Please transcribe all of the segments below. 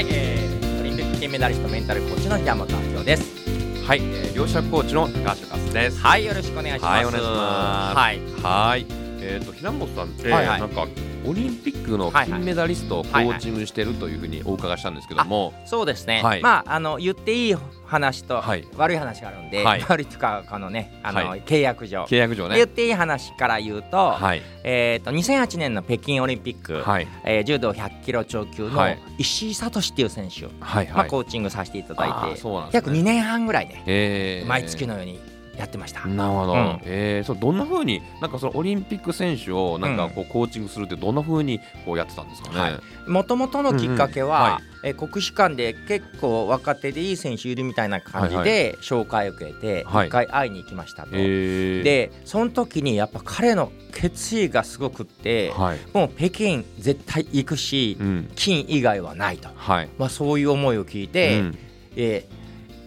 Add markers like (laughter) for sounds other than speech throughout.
はい、えー、オリンピック金メダリストメンタルコーチの平本明夫ですはい、えー、両者コーチの高橋勝です。はいよろしくお願いしますはいお願いしますはいはい。えっ、と平本さんって、はいはい。なんかオリンピックの金メダリストをコーチングしてるというふうにお伺いしたんですけども、そうですね、はい。まああの言っていい話とはい悪い話があるんで、はい。悪いとかこのねあの、はい。契約上。契約上ね。言っていい話から言うと,、はい。えー、と2008年の北京オリンピック、はい。えー柔道100キロ超級のはい。石井聡っていう選手、はいまあ、はい。コーチングさせていただいあーて、ね。約2年半ぐらいね、えー。毎月のようにやってました。なるほど、うん。えー、そうどんな風になんかそのオリンピック選手をなんかこうコーチングするってどんな風にこうやってたんですかね？はい。もともとのきっかけは、うんうんはいえー国士舘で結構若手でいい選手いるみたいな感じはいで紹介を受けてはい。一回会いに行きましたと。えー、でその時にやっぱ彼の決意がすごくってはい、もう北京絶対行くしうん、金以外はないと、はい、まあ、そういう思いを聞いて、うん。えー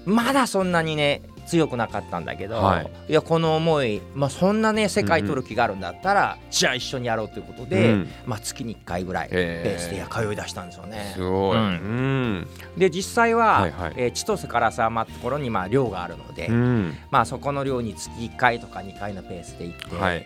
まだそんなにね強くなかったんだけど、はい。い、やこの思い、まあ、そんなね世界取る気があるんだったら、じゃあ一緒にやろうということで、うん。まあ、月に1回ぐらいペへー。ースで通い出したんですよね。す。ごい。ううん。ん、で実際は、はいはい。えー千歳からさまってところにまあ寮があるので、うん、まあ、そこの寮に月1回とか2回のペースで行って、はい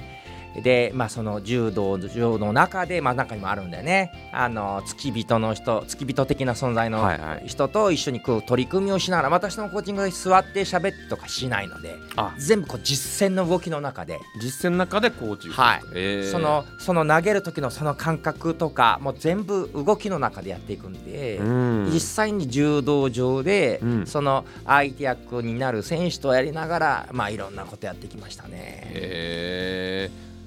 で、まあ、その柔道場の中で、まあ、中にもあるんだよね。あの付き人の人付き人的な存在のはいはい。人と一緒にこう取り組みをしながら私のコーチングで座って喋ってとかしないのであ。全部こう実践の動きの中で、実践の中でコーチング。はい。え。ーそのその投げる時のその感覚とかもう全部動きの中でやっていくんで。うん。実際に柔道場で、うん。その相手役になる選手とやりながら、まあ、いろんなことやってきましたね。え。ー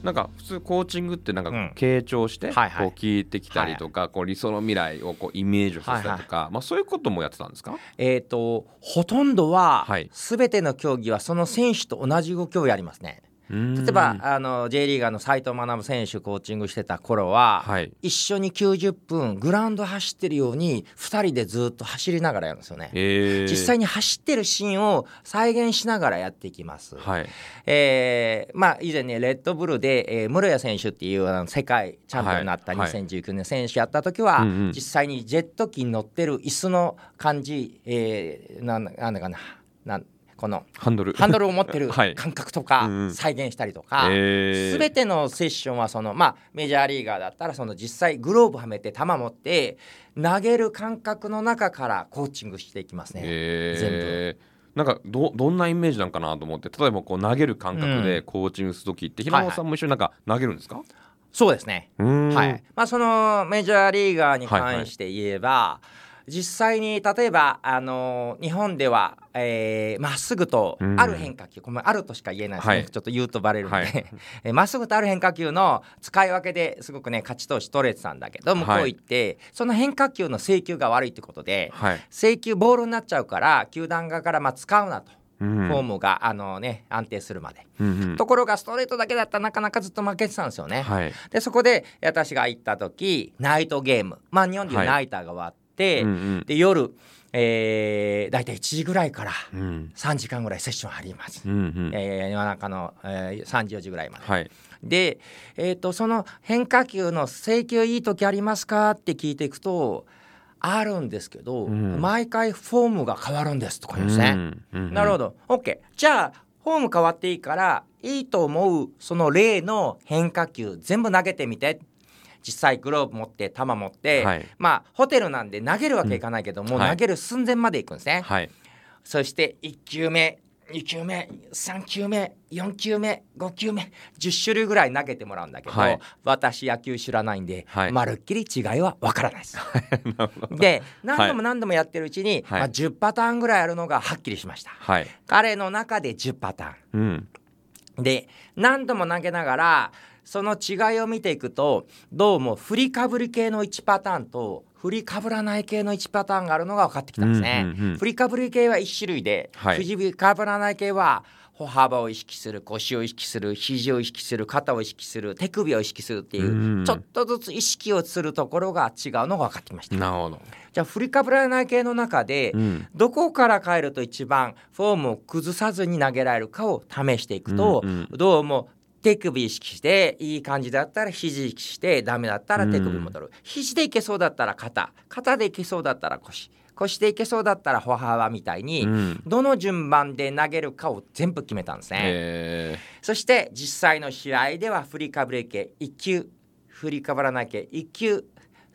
なんか普通コーチングってなんかうん。傾聴してこう聞いてきたりとかこう理想の未来をこうイメージをさせたりとかまあそういうこともやってたんですか？えー、とほとんどは、はい。すべての競技はその選手と同じ動きをやりますね。例えばあの J リーガーの斉藤学選手コーチングしてた頃は、はい。一緒に90分グラウンド走ってるように2人でずっと走りながらやるんですよね。えー。実際に走ってるシーンを再現しながらやっていきます。はい。えーまあ、以前ねレッドブルで、えー室谷選手っていうあの世界チャンピオンになったはい。2019年選手やった時は、うんうん。実際にジェット機に乗ってる椅子の感じ、えーなんだなんだかななんこのハンドル。ハンドルを持ってる (laughs) はい。感覚とかうんうん。再現したりとか。えー。すべてのセッションはその、まあ、メジャーリーガーだったらその実際グローブはめて球持って投げる感覚の中からコーチングしていきますね。えー。なんかどどんなイメージなんかなと思って例えばこう投げる感覚でコーチングする時って平本さんも一緒になんか投げるんですか、そうですね。はい。まあ、そのメジャーリーガーに関して言えば、実際に例えば、あの日本ではま、えー、っすぐとうんある変化球、これあるとしか言えないですね、はい。ちょっと言うとバレるんで、はい。(laughs) っすぐとある変化球の使い分けですごくね勝ち投手取れてたんだけど向こう行って、その変化球の制球が悪いってことではい、制球ボールになっちゃうから球団側からまあ使うなと、うん。フォームがあの、ね、安定するまで。うんうん。ところがストレートだけだったらなかなかずっと負けてたんですよね。はい。でそこで私が行った時ナイトゲーム。まあ日本でいうはい。ナイターが終わって、うんうん。で夜、えー、大体1時ぐらいからうん。3時間ぐらいセッションあります。うんうん。えー夜中の、えー3時4時ぐらいまで。はい。で、えー、とその変化球の制球いい時ありますかって聞いていくとあるんですけど、うん。毎回フォームが変わるんですとか言うんですね。うんうんなるほど。OK じゃあフォーム変わっていいからいいと思うその例の変化球全部投げてみて実際グローブ持って球持って、はい。まあホテルなんで投げるわけいかないけども、はい。投げる寸前まで行くんですね、はい。そして1球目2球目3球目4球目5球目10種類ぐらい投げてもらうんだけど、はい。私野球知らないんで、はい。まるっきり違いは分からないです。(laughs) で何度も何度もやってるうちに、はい。まあ、10パターンぐらいあるのがはっきりしました。はい。彼の中で10パターうん。ンで何度も投げながらその違いを見ていくとどうも振りかぶり系の1パターンと振りかぶらない系の1パターンがあるのが分かってきたんですね。うんうんうん。振りかぶり系は1種類で、はい。振りかぶらない系は歩幅を意識する腰を意識する肘を意識する肩を意識する手首を意識するっていう、うんちょっとずつ意識をするところが違うのが分かってきました。なるほど。じゃあ振りかぶらない系の中で、うん。どこから変えると一番フォームを崩さずに投げられるかを試していくと、うん。どうも手首意識していい感じだったら肘意識してダメだったら手首戻る、肘でいけそうだったら肩。肩でいけそうだったら腰。腰でいけそうだったら歩幅みたいに、うん。どの順番で投げるかを全部決めたんですね。えそして実際の試合では振りかぶれ系1球振りかぶらない系1球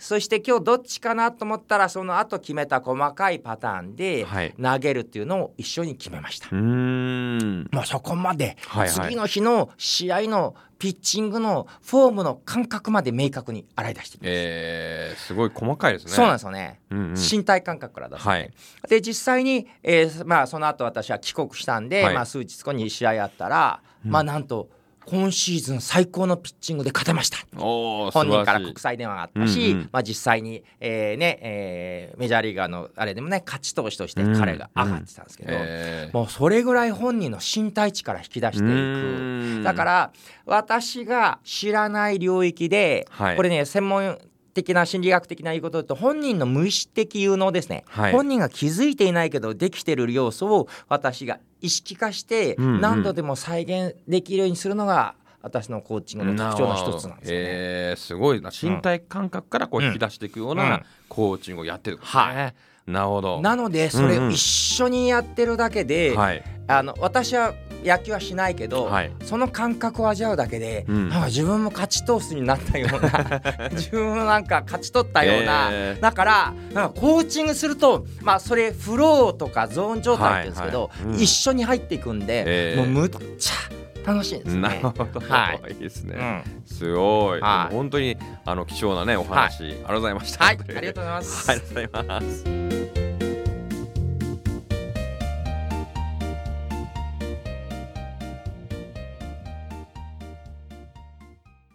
そして今日どっちかなと思ったらその後決めた細かいパターンではい。投げるっていうのを一緒に決めました。ーうーん。もうそこまではいはい。次の日の試合のピッチングのフォームの感覚まで明確に洗い出していきます。えーすごい細かいですね。そうなんですよね。うんうん。身体感覚から出す、はい。で実際に、えーまあ、その後私は帰国したんで、はい。まあ、数日後に試合あったら、まあなんと今シーズン最高のピッチングで勝てました。本人から国際電話があったし、うんうん。まあ、実際に、えーねえーメジャーリーガーのあれでもね勝ち投手として彼が上がってたんですけど、えー。もうそれぐらい本人の身体値から引き出していく。だから私が知らない領域で、はい。これね専門的な心理学的な言うことだと本人の無意識的有能ですね、はい。本人が気づいていないけどできてる要素を私が意識化してうんうん。何度でも再現できるようにするのが私のコーチングの特徴の一つなんですよね。えーすごいな。身体感覚からこううん。引き出していくよううん。なコーチングをやってるんですね、はなるほど。なのでそれを一緒にやってるだけで、はい。あの私は野球はしないけど、はい。その感覚を味わうだけで、うん。なんか自分も勝ち投手になったような (laughs) 自分もなんか勝ち取ったような、えーだからなんかコーチングするとまあそれフローとかゾーン状態って言うんですけど、はいはい。うん。一緒に入っていくんで、えーもうむっちゃ楽しいんですね。なるほど、、はい。いですね、うん。すごい、はい。本当にあの貴重なねお話、ありがとうございました。はい、ありがとうございます。はいありがとうございます